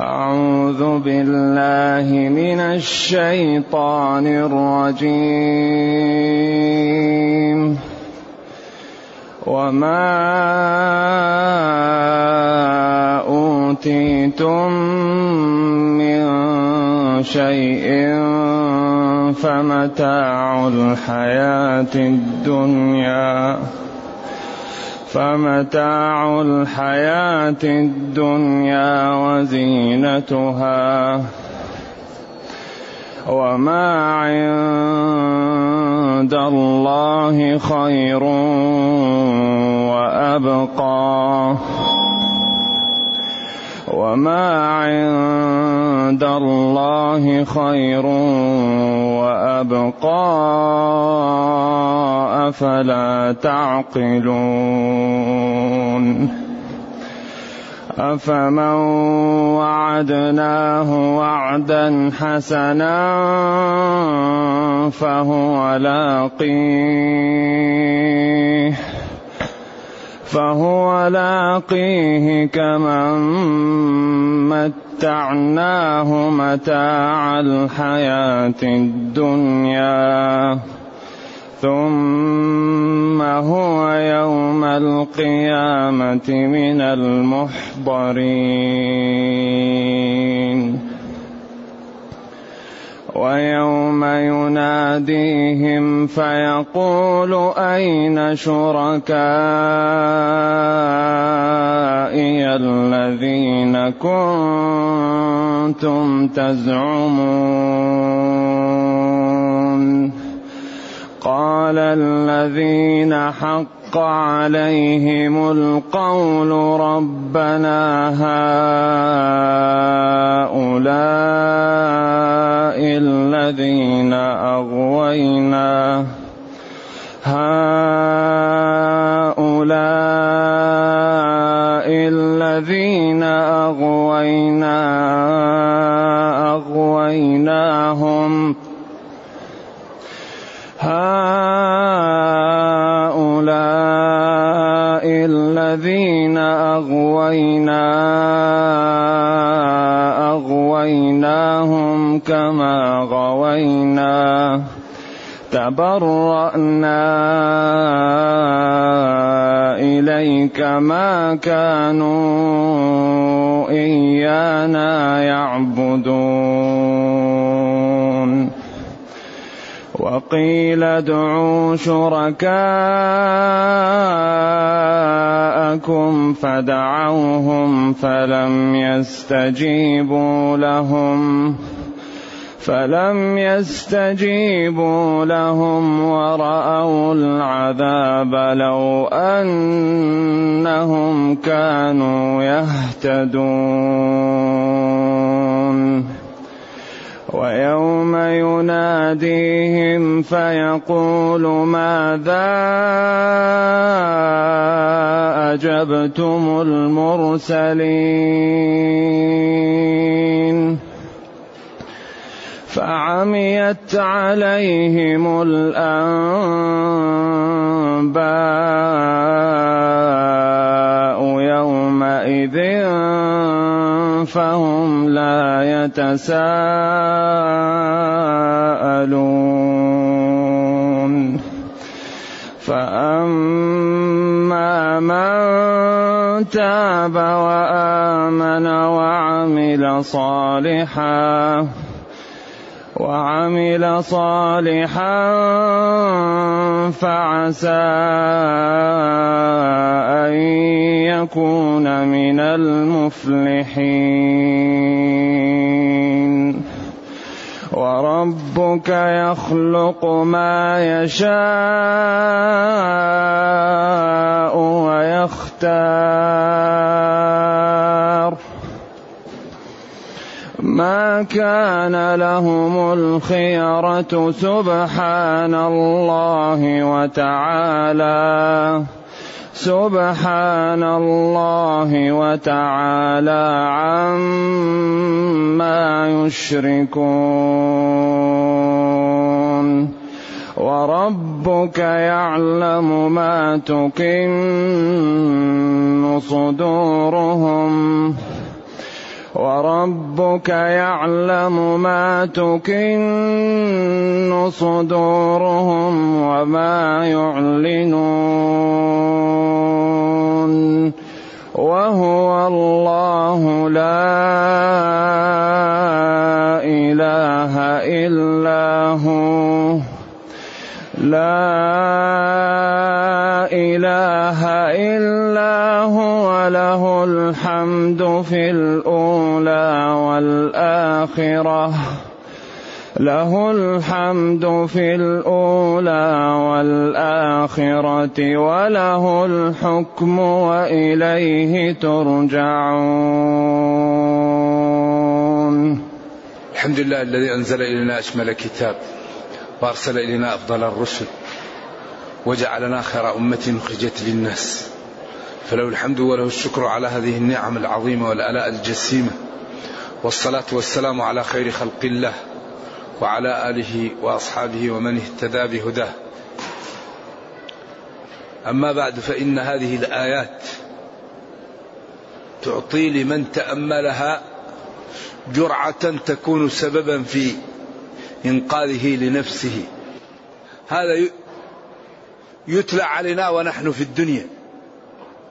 أعوذ بالله من الشيطان الرجيم. وما أوتيتم من شيء فمتاع الحياة الدنيا. فمتاع الحياة الدنيا وزينتها وما عند الله خير وأبقى. وما عند الله خير وأبقى أفلا تعقلون. أفمن وعدناه وعدا حسنا فهو لاقيه فهو لاقيه كمن متعناه متاع الحياة الدنيا. ثم هو يوم القيامة من المحضرين. ويوم يناديهم فيقول أين شركائي الذين كنتم تزعمون؟ قال الذين حق عليهم القول ربنا هؤلاء الذين أغوينا. هؤلاء الذين أغوينا. وقيل ادعوا شركاءكم فدعوهم فلم يستجيبوا لهم فلم يستجيبوا لهم ورأوا العذاب لو أنهم كانوا يهتدون ويوم يناديهم فيقول ماذا أجبتم المرسلين؟ فعميت عليهم الأنباء يومئذ فهم لا يتساءلون. فأما من تاب وآمن وعمل صالحاً وعمل صالحا فعسى أن يكون من المفلحين. وربك يخلق ما يشاء ويختار. ما كان لهم الخيرة سبحان الله وتعالى. سبحان الله وتعالى عما يشركون. وربك يعلم ما تكن صدورهم. وربك يعلم ما تكن صدورهم وما يعلنون. وهو الله لا إله إلا هو. لا إله إلا هو له الحمد في الأولى والآخرة. له الحمد في الأولى والآخرة وله الحكم وإليه ترجعون. الحمد لله الذي أنزل إلينا أشمل كتاب. وأرسل إلينا أفضل الرسل وجعلنا خير أمة أخرجت للناس. فله الحمد وله الشكر على هذه النعم العظيمة والآلاء الجسيمة. والصلاة والسلام على خير خلق الله وعلى آله وأصحابه ومن اهتدى بهداه. أما بعد فإن هذه الآيات تعطي لمن تأملها جرعة تكون سببا في إنقاذه لنفسه. هذا يتلى علينا ونحن في الدنيا.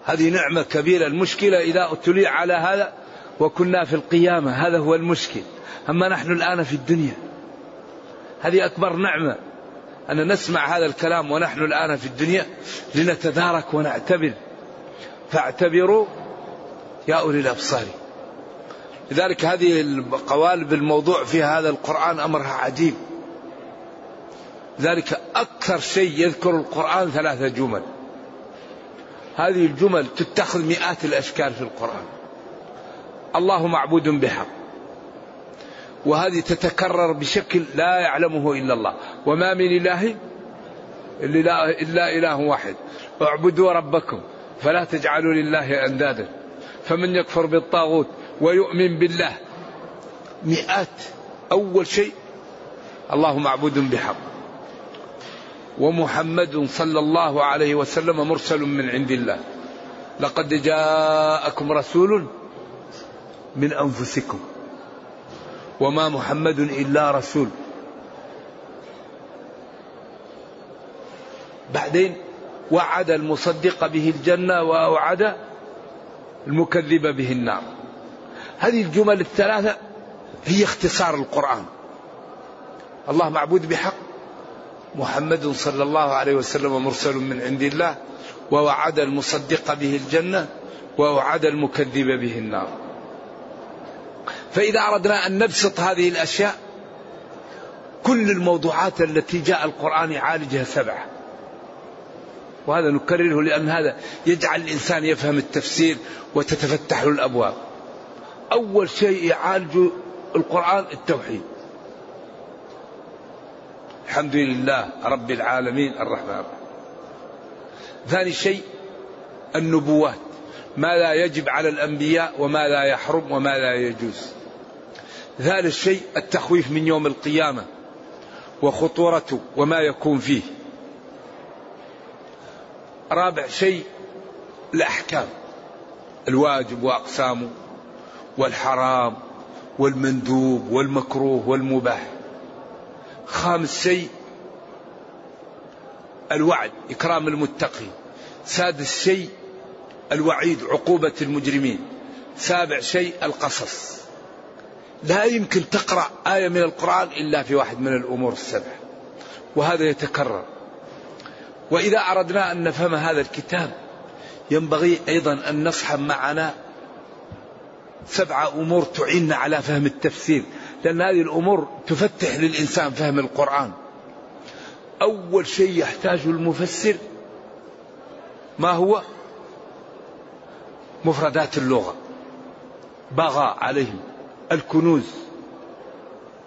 هذه نعمة كبيرة. المشكلة إذا ابتلي على هذا وكنا في القيامة هذا هو المشكل. أما نحن الآن في الدنيا. هذه أكبر نعمة. أن نسمع هذا الكلام ونحن الآن في الدنيا لنتدارك ونعتبر. فاعتبروا يا أولي الأبصار. لذلك هذه القوالب الموضوع في هذا القرآن أمرها عجيب. ذلك أكثر شيء يذكر القرآن ثلاثة جمل. هذه الجمل تتخذ مئات الأشكال في القرآن. الله معبود بحق وهذه تتكرر بشكل لا يعلمه إلا الله. وما من إله إلا إله واحد. اعبدوا ربكم فلا تجعلوا لله أندادا. فمن يكفر بالطاغوت ويؤمن بالله. مئات. أول شيء الله معبود بحق. ومحمد صلى الله عليه وسلم مرسل من عند الله. لقد جاءكم رسول من أنفسكم. وما محمد إلا رسول. بعدين وعد المصدق به الجنة وأوعد المكذب به النار. هذه الجمل الثلاثة هي اختصار القرآن. الله معبود بحق. محمد صلى الله عليه وسلم مرسل من عند الله. ووعد المصدق به الجنة. ووعد المكذب به النار. فإذا أردنا أن نبسط هذه الأشياء كل الموضوعات التي جاء القرآن يعالجها سبعة. وهذا نكرره لأن هذا يجعل الإنسان يفهم التفسير وتتفتح له الأبواب. أول شيء يعالج القرآن التوحيد. الحمد لله رب العالمين الرحمن الرحيم. ثاني شيء النبوات. ما لا يجب على الأنبياء وما لا يحرم وما لا يجوز. ثالث شيء التخويف من يوم القيامة وخطورته وما يكون فيه. رابع شيء الأحكام. الواجب وأقسامه والحرام والمندوب والمكروه والمباح. خامس شيء الوعد إكرام المتقي سادس شيء الوعيد عقوبة المجرمين. سابع شيء القصص. لا يمكن تقرأ آية من القرآن إلا في واحد من الأمور السبع. وهذا يتكرر. وإذا أردنا أن نفهم هذا الكتاب ينبغي أيضا أن نصحب معنا سبع أمور تعيننا على فهم التفسير لأن هذه الأمور تفتح للإنسان فهم القرآن. أول شيء يحتاجه المفسر ما هو؟ مفردات اللغة. بغى عليهم الكنوز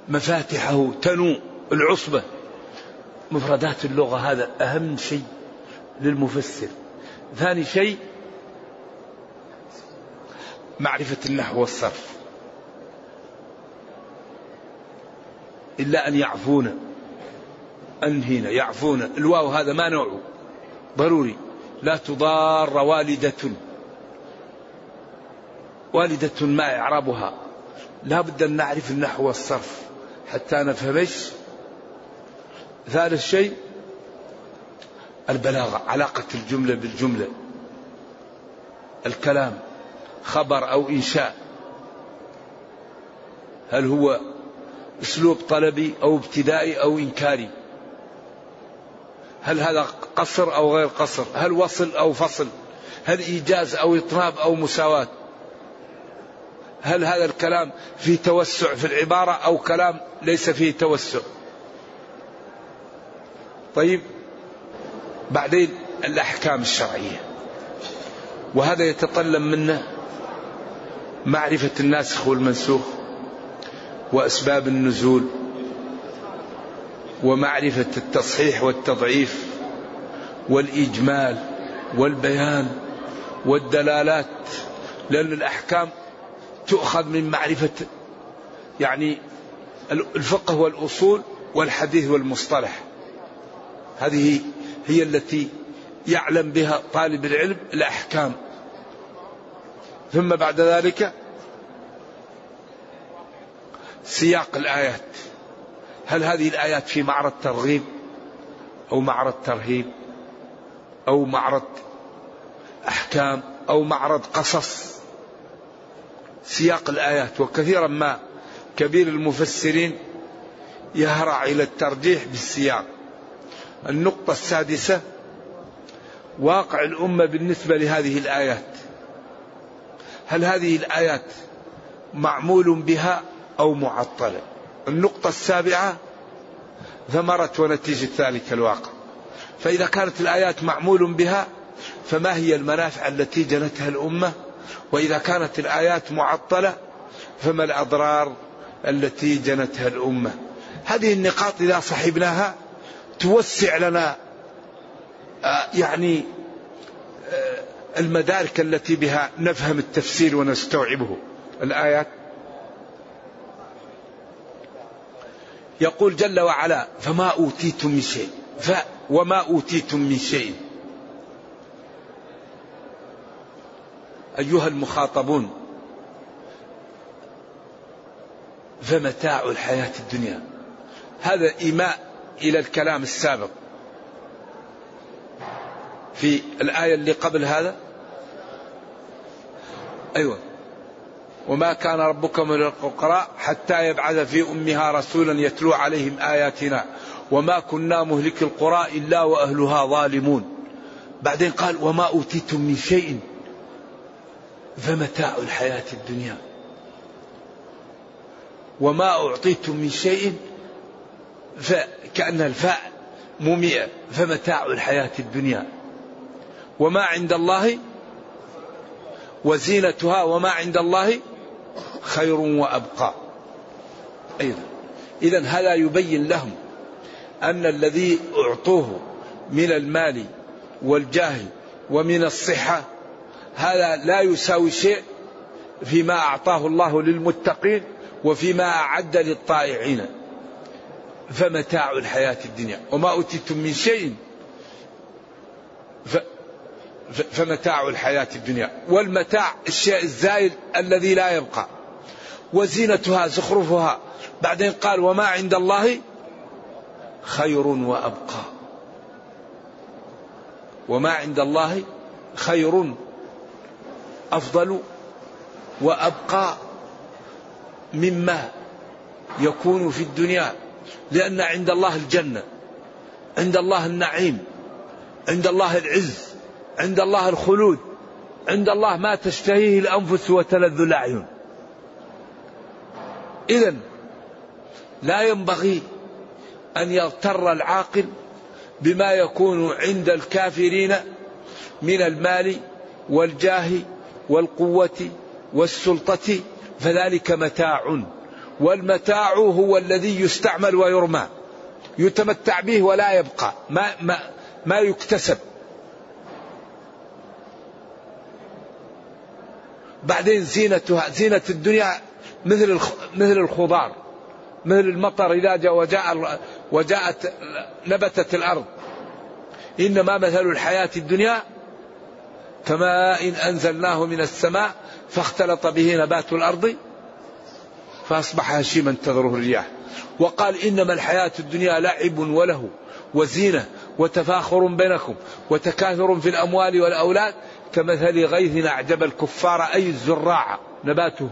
مفاتحه تنو العصبة. مفردات اللغة هذا أهم شيء للمفسر. ثاني شيء معرفة النحو والصرف. إلا أن يعفون أنهينا يعفون. الواو هذا ما نوعه. ضروري. لا تضار والدة. والدة ما إعرابها. لا بد أن نعرف النحو والصرف. حتى نفهم إيش؟ ثالث شيء البلاغة علاقة الجملة بالجملة. الكلام. خبر أو إنشاء. هل هو أسلوب طلبي أو ابتدائي أو إنكاري؟ هل هذا قصر أو غير قصر؟ هل وصل أو فصل؟ هل إيجاز أو اطناب أو مساواة؟ هل هذا الكلام فيه توسع في العبارة أو كلام ليس فيه توسع؟ طيب بعدين الأحكام الشرعية. وهذا يتطلب منا معرفة الناسخ والمنسوخ وأسباب النزول ومعرفة التصحيح والتضعيف والإجمال والبيان والدلالات لأن الأحكام تؤخذ من معرفة يعني الفقه والأصول والحديث والمصطلح. هذه هي التي يعلم بها طالب العلم الأحكام. ثم بعد ذلك سياق الآيات. هل هذه الآيات في معرض ترغيب أو معرض ترهيب أو معرض أحكام أو معرض قصص؟ سياق الآيات. وكثيرا ما كبير المفسرين يهرع إلى الترجيح بالسياق. النقطة السادسة واقع الأمة بالنسبة لهذه الآيات. هل هذه الآيات معمول بها أو معطلة؟ النقطة السابعة ثمرة ونتيجة ذلك الواقع. فإذا كانت الآيات معمول بها فما هي المنافع التي جنتها الأمة؟ وإذا كانت الآيات معطلة فما الأضرار التي جنتها الأمة؟ هذه النقاط إذا صحبناها توسع لنا آه، يعني المدارك التي بها نفهم التفسير ونستوعبه. الآيات. يقول جل وعلا فما أوتيتم من شيء. ف وما أوتيتم من شيء. أيها المخاطبون فمتاع الحياة الدنيا. هذا إيماء إلى الكلام السابق. في الآية اللي قبل هذا أيوة. وما كان ربك من القراء حتى يبعث في أمها رسولا يتلو عليهم آياتنا. وما كنا مهلك القرى إلا وأهلها ظالمون. بعدين قال وما أوتيتم من شيء فمتاع الحياة الدنيا. وما أعطيتم من شيء فكأن الفاء مميئة فمتاع الحياة الدنيا. وما عند الله وزينتها وما عند الله خير وأبقى. أيضا. إذا هذا يبين لهم أن الذي أعطوه من المال والجاه ومن الصحة هذا لا يساوي شيء فيما أعطاه الله للمتقين وفيما أعد للطائعين. فمتاع الحياة الدنيا. وما أوتيتم من شيء فمتاع الحياة الدنيا والمتاع الشيء الزائل الذي لا يبقى. وزينتها زخرفها. بعدين قال وما عند الله خير وأبقى. وما عند الله خير أفضل وأبقى مما يكون في الدنيا لأن عند الله الجنة عند الله النعيم عند الله العز. عند الله الخلود عند الله ما تشتهيه الأنفس وتلذ الأعين. إذا لا ينبغي أن يغتر العاقل بما يكون عند الكافرين من المال والجاه والقوة والسلطة فذلك متاع. والمتاع هو الذي يستعمل ويرمى يتمتع به ولا يبقى ما, ما, ما يكتسب. بعدين زينتها زينة الدنيا مثل مثل الخضار مثل المطر إذا جاء وجاء وجاءت نبتت الأرض. إنما مثل الحياة الدنيا كماء إن أنزلناه من السماء فاختلط به نبات الأرض فأصبح هشيما تذره الرياح. وقال إنما الحياة الدنيا لعب وله وزينة وتفاخر بينكم وتكاثر في الأموال والأولاد كمثل غيث أعجب الكفار أي الزراع نباته.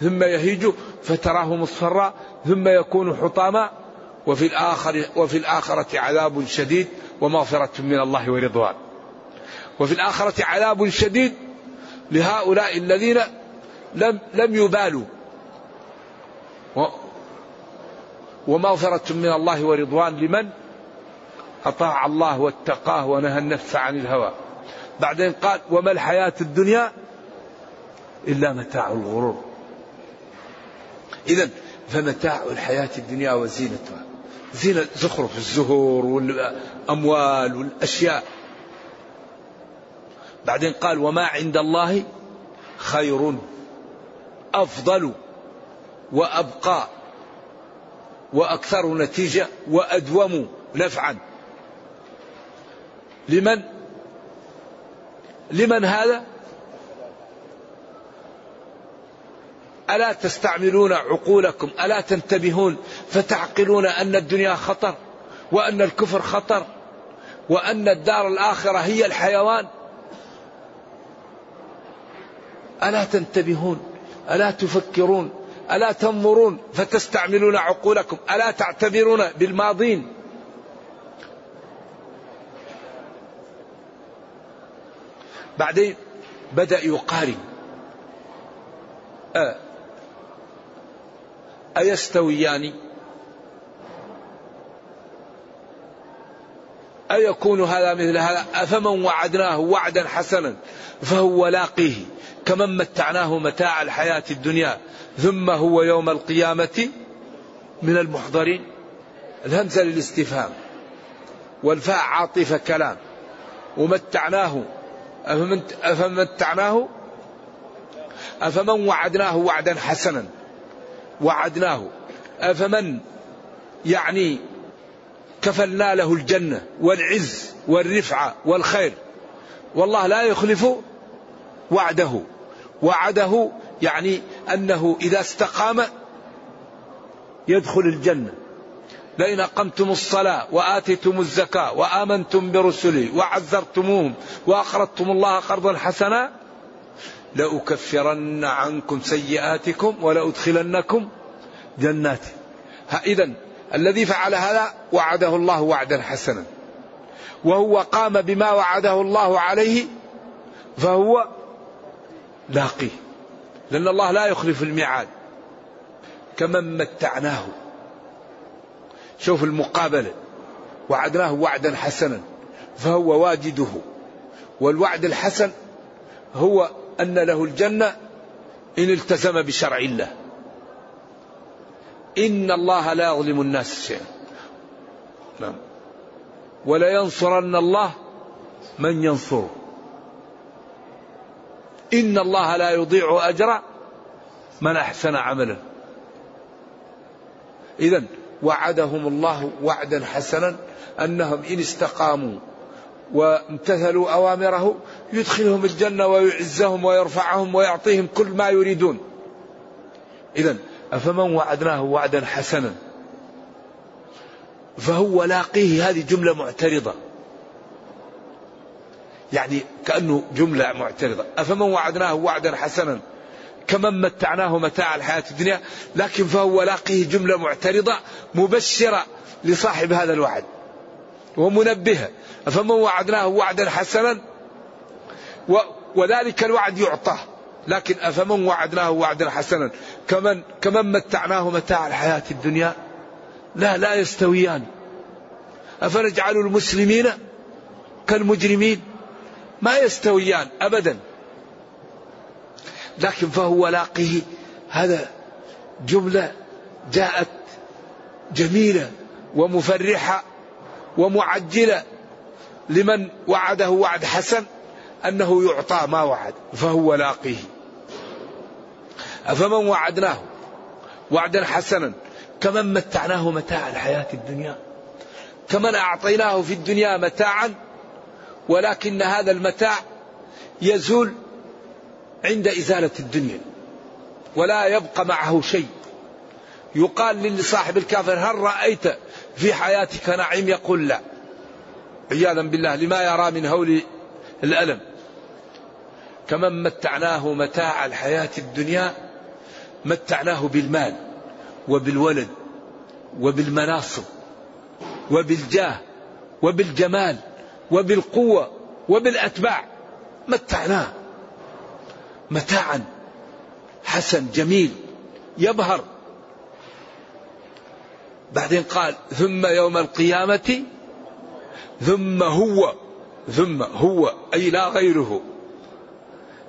ثم يهيج فتراه مصفرا ثم يكون حطاما وفي الآخر وفي الآخرة عذاب شديد ومغفرة من الله ورضوان. وفي الآخرة عذاب شديد لهؤلاء الذين لم لم يبالوا. ومغفرة من الله ورضوان لمن؟ أطاع الله واتقاه ونهى النفس عن الهوى. بعدين قال وما الحياة الدنيا إلا متاع الغرور. إذا فمتاع الحياة الدنيا وزينتها. زينة زخرف الزهور والأموال والأشياء. بعدين قال وما عند الله خير أفضل وأبقى وأكثر نتيجة وأدوم نفعا. لمن؟ لمن هذا؟ ألا تستعملون عقولكم ألا تنتبهون فتعقلون أن الدنيا خطر وأن الكفر خطر وأن الدار الآخرة هي الحيوان؟ ألا تنتبهون ألا تفكرون ألا تنظرون فتستعملون عقولكم ألا تعتبرون بالماضين؟ بعدين بدأ يقارن. أه أيستويان؟ أيكون هذا مثل هذا؟ أفمن وعدناه وعدا حسنا فهو لاقيه. كمن متعناه متاع الحياة الدنيا ثم هو يوم القيامة من المحضرين. الهمزة للاستفهام. والفاء عاطفة كلام. ومتعناه أفمتعناه أفمن وعدناه وعدا حسنا؟ وعدناه. أفمن يعني كفلنا له الجنة والعز والرفعة والخير. والله لا يخلف وعده. وعده يعني أنه إذا استقام يدخل الجنة. لئن أقمتم الصلاة وآتيتم الزكاة وآمنتم برسلي وعزرتموهم وأقرضتم الله قرضا حسنا لأكفرن عنكم سيئاتكم ولأدخلنكم جنات. إذا الذي فعل هذا وعده الله وعدا حسنا. وهو قام بما وعده الله عليه فهو لاقيه. لأن الله لا يخلف الميعاد كمن متعناه. شوف المقابلة. وعدناه وعدا حسنا فهو واجده. والوعد الحسن هو أن له الجنة إن التزم بشرع الله. إن الله لا يظلم الناس شيئا. نعم. ولينصرن الله من ينصره. إن الله لا يضيع أجر من أحسن عملا. إذا وعدهم الله وعدا حسنا أنهم إن استقاموا وامتثلوا أوامره يدخلهم الجنة ويعزهم ويرفعهم ويعطيهم كل ما يريدون. إذا أفمن وعدناه وعدا حسنا؟ فهو لاقيه هذه جملة معترضة. يعني كأنه جملة معترضة. أفمن وعدناه وعدا حسنا؟ كمن متعناه متاع الحياة الدنيا لكن فهو لاقيه جملة معترضة مبشرة لصاحب هذا الوعد ومنبهة. أفمن وعدناه وعدا حسنا؟ وذلك الوعد يعطاه لكن أفمن وعدناه وعدا حسنا؟ كمن كمن متعناه متاع الحياة الدنيا؟ لا لا يستويان. أفنجعل المسلمين كالمجرمين؟ ما يستويان أبدا. لكن فهو لاقيه. هذا جملة جاءت جميلة ومفرحة ومعجلة لمن وعده وعد حسن أنه يعطى ما وعد فهو لاقيه. أفمن وعدناه؟ وعدا حسنا. كمن متعناه متاع الحياة الدنيا؟ كمن أعطيناه في الدنيا متاعا ولكن هذا المتاع يزول عند إزالة الدنيا. ولا يبقى معه شيء. يقال لصاحب الكافر هل رأيت في حياتك نعيم؟ يقول لا. عياذا بالله لما يرى من هول الألم. كمن متعناه متاع الحياة الدنيا متعناه بالمال وبالولد وبالمناصب وبالجاه وبالجمال وبالقوة وبالأتباع. متعناه. متاعا. حسن جميل يبهر. بعدين قال ثم يوم القيامة ثم هو ثم هو أي لا غيره.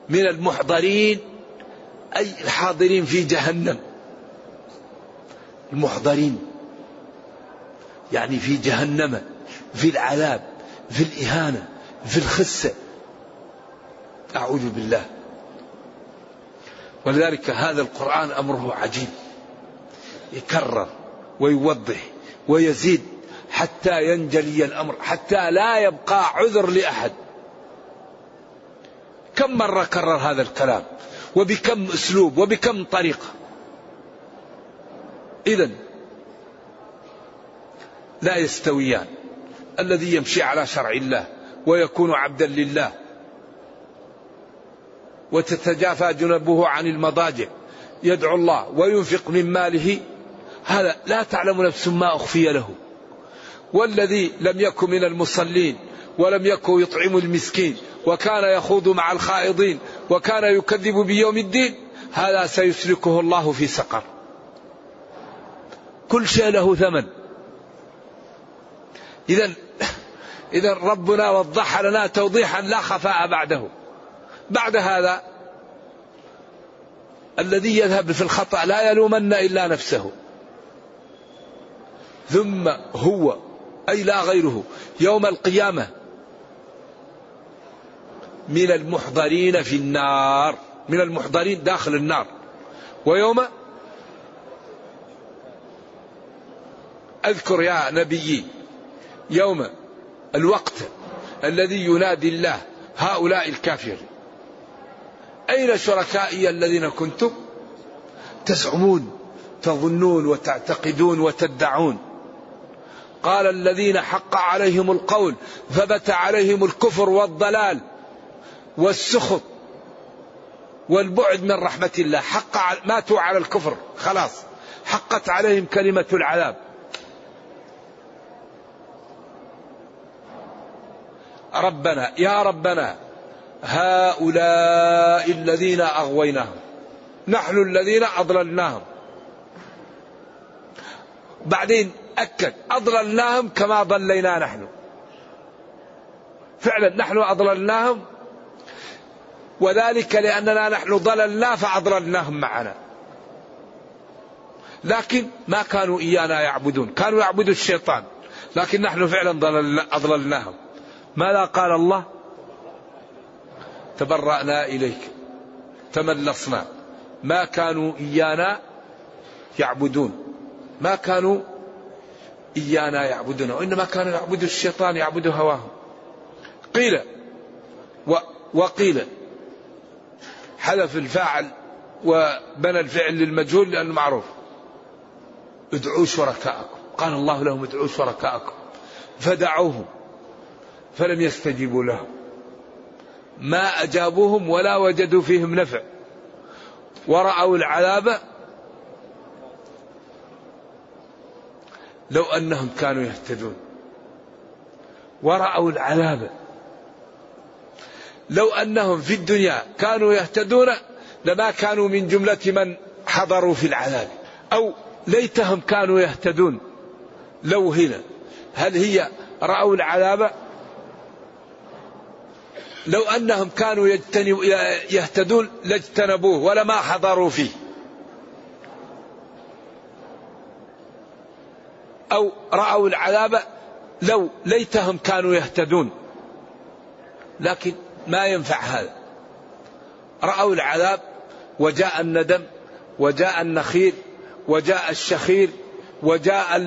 من المحضرين أي الحاضرين في جهنم. المحضرين. يعني في جهنم في العذاب في الإهانة في الخسة. أعوذ بالله. ولذلك هذا القرآن أمره عجيب. يكرر ويوضح ويزيد حتى ينجلي الأمر حتى لا يبقى عذر لأحد. كم مرة كرر هذا الكلام؟ وبكم أسلوب؟ وبكم طريقة؟ إذا لا يستويان. الذي يمشي على شرع الله ويكون عبدا لله وتتجافى جنبه عن المضاجع. يدعو الله وينفق من ماله. هذا لا تعلم نفس ما أخفي له. والذي لم يكن من المصلين ولم يكن يطعم المسكين وكان يخوض مع الخائضين وكان يكذب بيوم الدين هذا سيسلكه الله في سقر. كل شيء له ثمن. إذا إذا ربنا وضح لنا توضيحا لا خفاء بعده. بعد هذا الذي يذهب في الخطأ لا يلومن إلا نفسه. ثم هو أي لا غيره يوم القيامة من المحضرين في النار من المحضرين داخل النار. ويوم أذكر يا نبيي يوم الوقت الذي ينادي الله هؤلاء الكافرين. أين شركائي الذين كنتم؟ تزعمون تظنون وتعتقدون وتدعون. قال الذين حق عليهم القول ثبت عليهم الكفر والضلال والسخط والبعد من رحمة الله. حق ماتوا على الكفر خلاص. حقت عليهم كلمة العذاب. ربنا يا ربنا هؤلاء الذين أغويناهم. نحن الذين أضللناهم. بعدين أكد أضللناهم كما ضلينا نحن. فعلا نحن أضللناهم. وذلك لأننا نحن ضللنا فأضللناهم معنا. لكن ما كانوا إيانا يعبدون. كانوا يعبدوا الشيطان. لكن نحن فعلا أضللناهم. ماذا قال الله؟ تبرأنا إليك. تملصنا. ما كانوا إيانا يعبدون. ما كانوا إيانا يعبدون. وإنما كانوا يعبدوا الشيطان يعبدوا هواهم قيل وقيل حذف الفاعل وبنى الفعل للمجهول لأنه معروف. ادعوا شركاءكم. قال الله لهم ادعوا شركاءكم. فدعوهم. فلم يستجيبوا لهم. ما أجابوهم ولا وجدوا فيهم نفع. ورأوا العذاب. لو أنهم كانوا يهتدون. ورأوا العذاب. لو أنهم في الدنيا كانوا يهتدون لما كانوا من جملة من حضروا في العذاب. أو ليتهم كانوا يهتدون. لو هنا. هل هي رأوا العذاب؟ لو أنهم كانوا يهتدون لاجتنبوه ولما حضروا فيه. أو رأوا العذاب لو ليتهم كانوا يهتدون. لكن ما ينفع هذا. رأوا العذاب وجاء الندم وجاء النخيل وجاء الشخير وجاء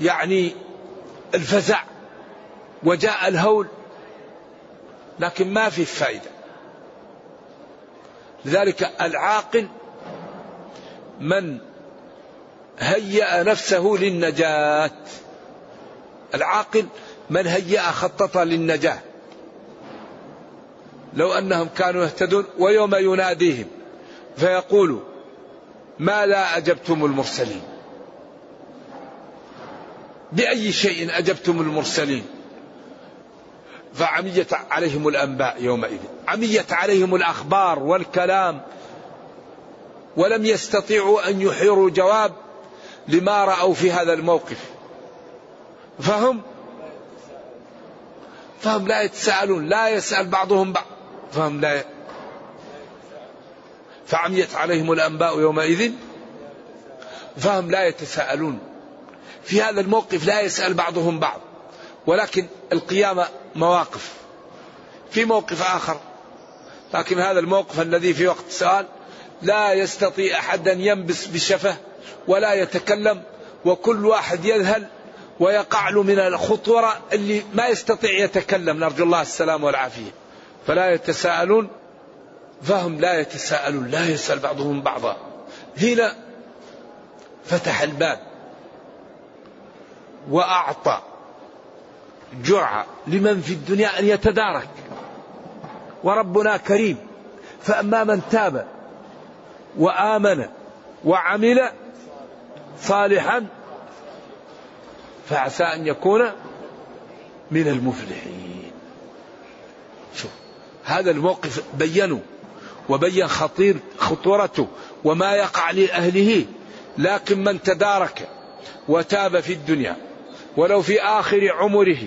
يعني الفزع. وجاء الهول لكن ما في فائدة لذلك العاقل من هيأ نفسه للنجاة. العاقل من هيأ خطط للنجاة. لو أنهم كانوا يهتدون ويوم يناديهم فيقول ما لا أجبتم المرسلين؟ بأي شيء أجبتم المرسلين؟ فعميت عليهم الأنباء يومئذ. عميت عليهم الأخبار والكلام. ولم يستطيعوا أن يحيروا جواب لما رأوا في هذا الموقف. فهم؟ فهم لا يتساءلون لا يسأل بعضهم بعض. فهم لا ي... فعميت عليهم الأنباء يومئذ. فهم لا يتساءلون. في هذا الموقف لا يسأل بعضهم بعض. ولكن القيامة مواقف. في موقف آخر. لكن هذا الموقف الذي في وقت السؤال لا يستطيع أحد أن ينبس بشفه ولا يتكلم وكل واحد يذهل ويقع له من الخطورة اللي ما يستطيع يتكلم. نرجو الله السلام والعافية. فلا يتساءلون فهم لا يتساءلون لا يسأل بعضهم بعضا. هنا فتح الباب وأعطى جرعة لمن في الدنيا أن يتدارك. وربنا كريم. فأما من تاب وآمن وعمل صالحا فعسى أن يكون من المفلحين. شوف هذا الموقف بينه وبين خطير خطورته وما يقع لأهله. لكن من تدارك وتاب في الدنيا ولو في آخر عمره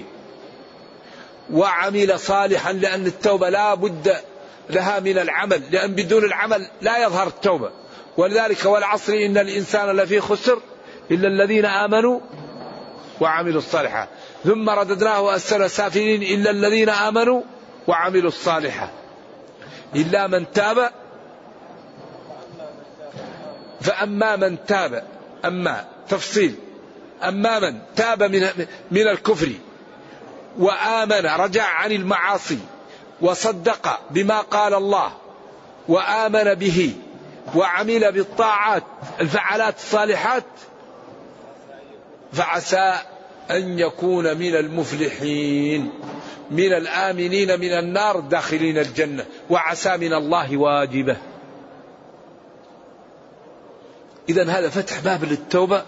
وعمل صالحا لأن التوبة لا بد لها من العمل لأن بدون العمل لا يظهر التوبة. ولذلك والعصر إن الإنسان لفي خسر إلا الذين آمنوا وعملوا الصالحات. ثم رددناه أسفل سافلين إلا الذين آمنوا وعملوا الصالحات. إلا من تاب فأما من تاب أما تفصيل أما من تاب من, من الكفر وآمن رجع عن المعاصي وصدق بما قال الله وآمن به وعمل بالطاعات الفعالات الصالحات فعسى أن يكون من المفلحين من الآمنين من النار داخلين الجنة وعسى من الله واجبة. إذا هذا فتح باب للتوبة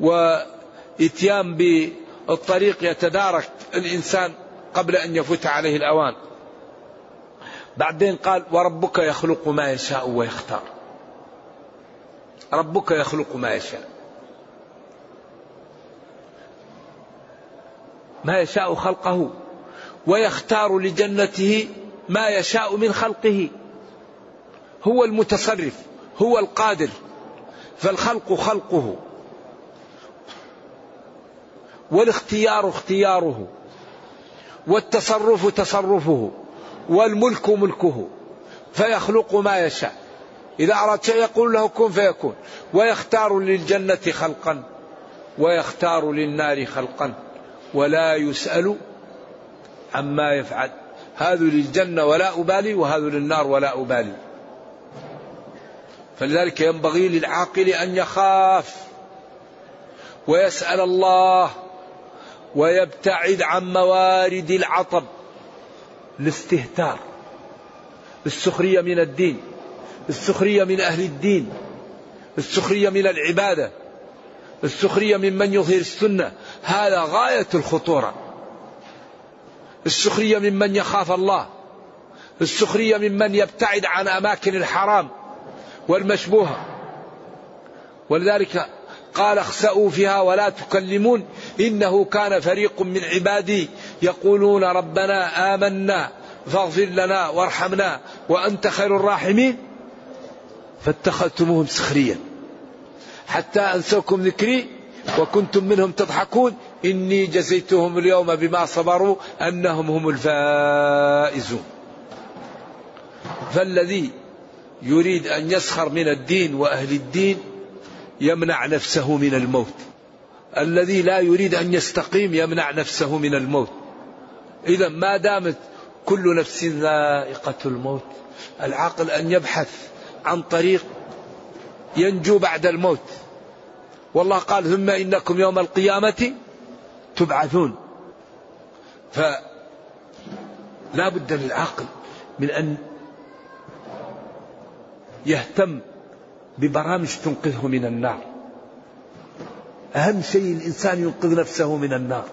وإتيان بالطريق يتدارك الإنسان قبل أن يفوت عليه الأوان. بعدين قال وربك يخلق ما يشاء ويختار. ربك يخلق ما يشاء. ما يشاء خلقه ويختار لجنته ما يشاء من خلقه. هو المتصرف هو القادر. فالخلق خلقه. والاختيار اختياره والتصرف تصرفه والملك ملكه فيخلق ما يشاء. إذا أراد شيء يقول له كن فيكون. ويختار للجنة خلقا ويختار للنار خلقا ولا يسأل عما يفعل. هذا للجنة ولا أبالي وهذا للنار ولا أبالي. فلذلك ينبغي للعاقل أن يخاف ويسأل الله ويبتعد عن موارد العطب. الاستهتار. السخرية من الدين. السخرية من أهل الدين. السخرية من العبادة. السخرية ممن يظهر السنة. هذا غاية الخطورة. السخرية ممن يخاف الله. السخرية ممن يبتعد عن أماكن الحرام والمشبوهة. ولذلك قال اخسأوا فيها ولا تكلمون إنه كان فريق من عبادي يقولون ربنا آمنا فاغفر لنا وارحمنا وأنت خير الراحمين فاتخذتموهم سخريا حتى أنسوكم ذكري وكنتم منهم تضحكون إني جزيتهم اليوم بما صبروا أنهم هم الفائزون فالذي يريد أن يسخر من الدين وأهل الدين يمنع نفسه من الموت. الذي لا يريد أن يستقيم يمنع نفسه من الموت. إذا ما دامت كل نفس ذائقة الموت. العاقل أن يبحث عن طريق ينجو بعد الموت. والله قال ثم إنكم يوم القيامة تبعثون. فلا بد للعاقل من أن يهتم ببرامج تنقذه من النار. أهم شيء الإنسان ينقذ نفسه من النار.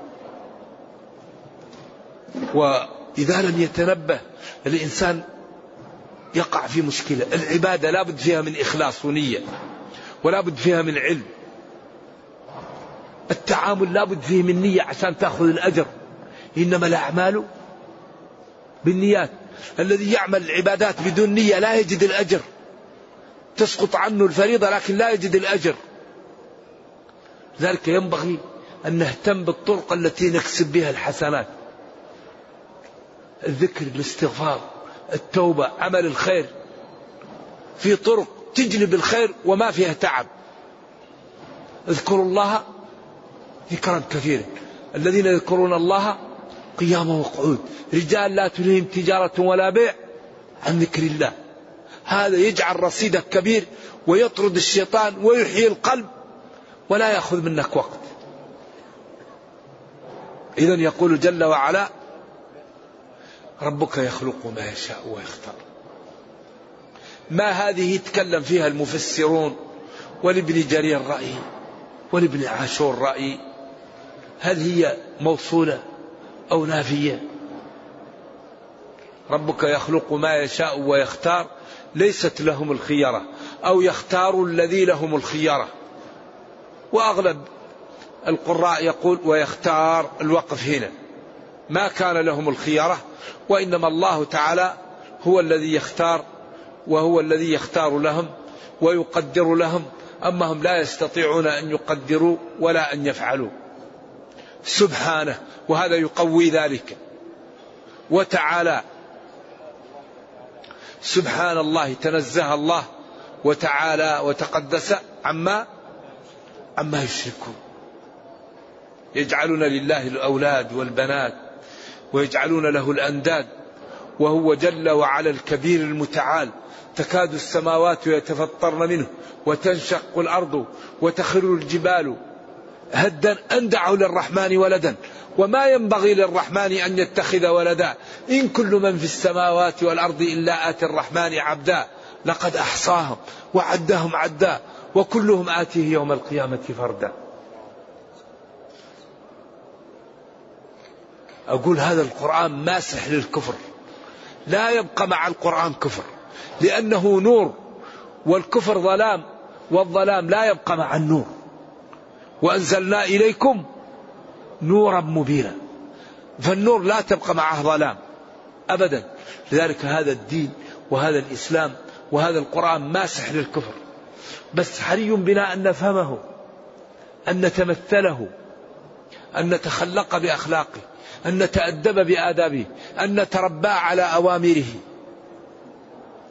وإذا لم يتنبه الإنسان يقع في مشكلة. العبادة لا بد فيها من إخلاص ونية ولا بد فيها من علم. التعامل لا بد فيه من نية عشان تأخذ الأجر. إنما الأعمال بالنيات. الذي يعمل العبادات بدون نية لا يجد الأجر. تسقط عنه الفريضة لكن لا يجد الأجر. لذلك ينبغي أن نهتم بالطرق التي نكسب بها الحسنات. الذكر الاستغفار التوبة عمل الخير. في طرق تجلب الخير وما فيها تعب. اذكروا الله ذكرا كثيرا الذين يذكرون الله قياما وقعود رجال لا تلههم تجارة ولا بيع عن ذكر الله. هذا يجعل رصيدك كبير ويطرد الشيطان ويحيي القلب ولا يأخذ منك وقت. إذا يقول جل وعلا ربك يخلق ما يشاء ويختار. ما هذه يتكلم فيها المفسرون ولابن جرير رأي ولابن عاشور رأي؟ هل هي موصولة أو نافية؟ ربك يخلق ما يشاء ويختار. ليست لهم الخيرة أو يختار الذي لهم الخيرة وأغلب القراء يقول ويختار الوقف هنا. ما كان لهم الخيرة وإنما الله تعالى هو الذي يختار وهو الذي يختار لهم ويقدر لهم. أما هم لا يستطيعون أن يقدروا ولا أن يفعلوا. سبحانه وهذا يقوي ذلك. وتعالى سبحان الله تنزه الله وتعالى وتقدس عما عما يشركون. يجعلون لله الأولاد والبنات ويجعلون له الأنداد وهو جل وعلا الكبير المتعال. تكاد السماوات يتفطرن منه وتنشق الأرض وتخر الجبال هدا أن دعوا للرحمن ولدا. وما ينبغي للرحمن أن يتخذ ولدا. إن كل من في السماوات والأرض إلا آتي الرحمن عبدا. لقد أحصاهم وعدهم عدا. وكلهم آتيه يوم القيامة فردا. أقول هذا القرآن ماسح للكفر. لا يبقى مع القرآن كفر. لأنه نور. والكفر ظلام. والظلام لا يبقى مع النور. وأنزلنا إليكم نورا مبينا. فالنور لا تبقى معه ظلام أبدا. لذلك هذا الدين وهذا الإسلام وهذا القرآن ماسح للكفر. بس حري بنا أن نفهمه أن نتمثله أن نتخلق بأخلاقه أن نتأدب بآدابه أن نتربى على أوامره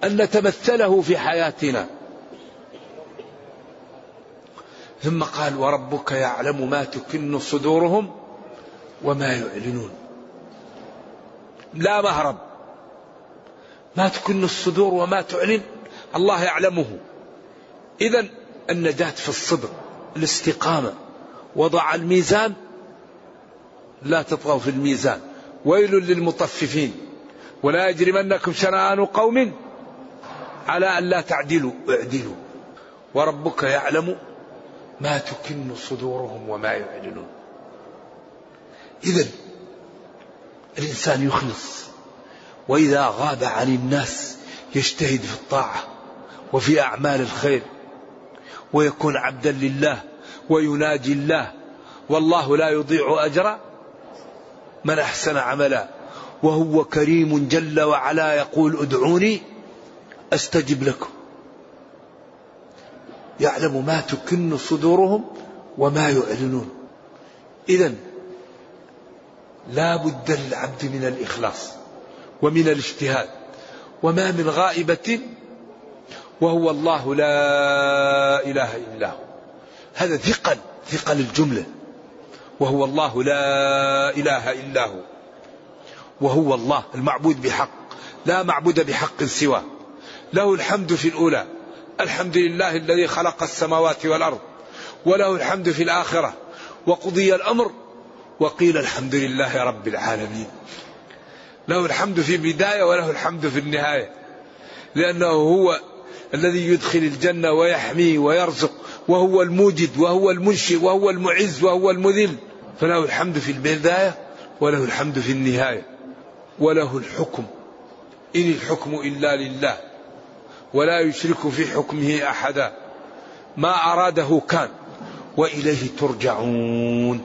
أن نتمثله في حياتنا. ثم قال وربك يعلم ما تكن صدورهم وما يعلنون. لا مهرب. ما تكن الصدور وما تعلن الله يعلمه. إذا النجاة في الصدر الاستقامة. وضع الميزان لا تطغوا في الميزان. ويل للمطففين. ولا يجرمنكم شنآن قوم على أن لا تعدلوا اعدلوا. وربك يعلم ما تكن صدورهم وما يعلنون. إذا الإنسان يخلص وإذا غاب عن الناس يجتهد في الطاعة وفي أعمال الخير ويكون عبدا لله ويناجي الله والله لا يضيع أجر من أحسن عملا وهو كريم جل وعلا يقول ادعوني أستجب لكم. يعلم ما تكن صدورهم وما يعلنون. إذا لا بد للعبد من الإخلاص ومن الاجتهاد وما من غائبة وهو الله لا إله إلا هو. هذا ثقل ثقل الجملة. وهو الله لا إله إلا هو. وهو الله المعبود بحق لا معبود بحق سواه. له الحمد في الأولى. الحمد لله الذي خلق السماوات والأرض وله الحمد في الآخرة وقضي الأمر وقيل الحمد لله رب العالمين. له الحمد في البداية وله الحمد في النهاية لأنه هو الذي يدخل الجنة ويحمي ويرزق وهو الموجد وهو المنشئ وهو المعز وهو المذل. فله الحمد في البداية وله الحمد في النهاية وله الحكم. إن الحكم إلا لله. ولا يشرك في حكمه أحدا. ما أراده كان. وإليه ترجعون.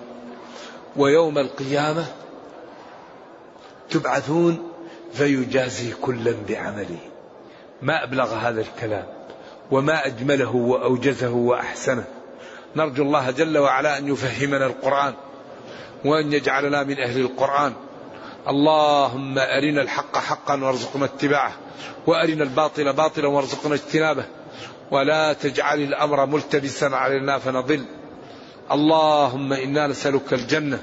ويوم القيامة تبعثون فيجازي كلا بعمله. ما أبلغ هذا الكلام. وما أجمله وأوجزه وأحسنه. نرجو الله جل وعلا أن يفهمنا القرآن. وأن يجعلنا من أهل القرآن. اللهم أرنا الحق حقا وارزقنا اتباعه وأرنا الباطل باطلا وارزقنا اجتنابه ولا تجعل الأمر ملتبسا علينا فنضل. اللهم إنا نسألك الجنة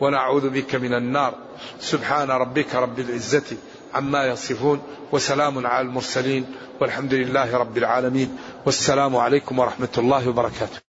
ونعوذ بك من النار. سبحان ربك رب العزة عما يصفون وسلام على المرسلين والحمد لله رب العالمين. والسلام عليكم ورحمة الله وبركاته.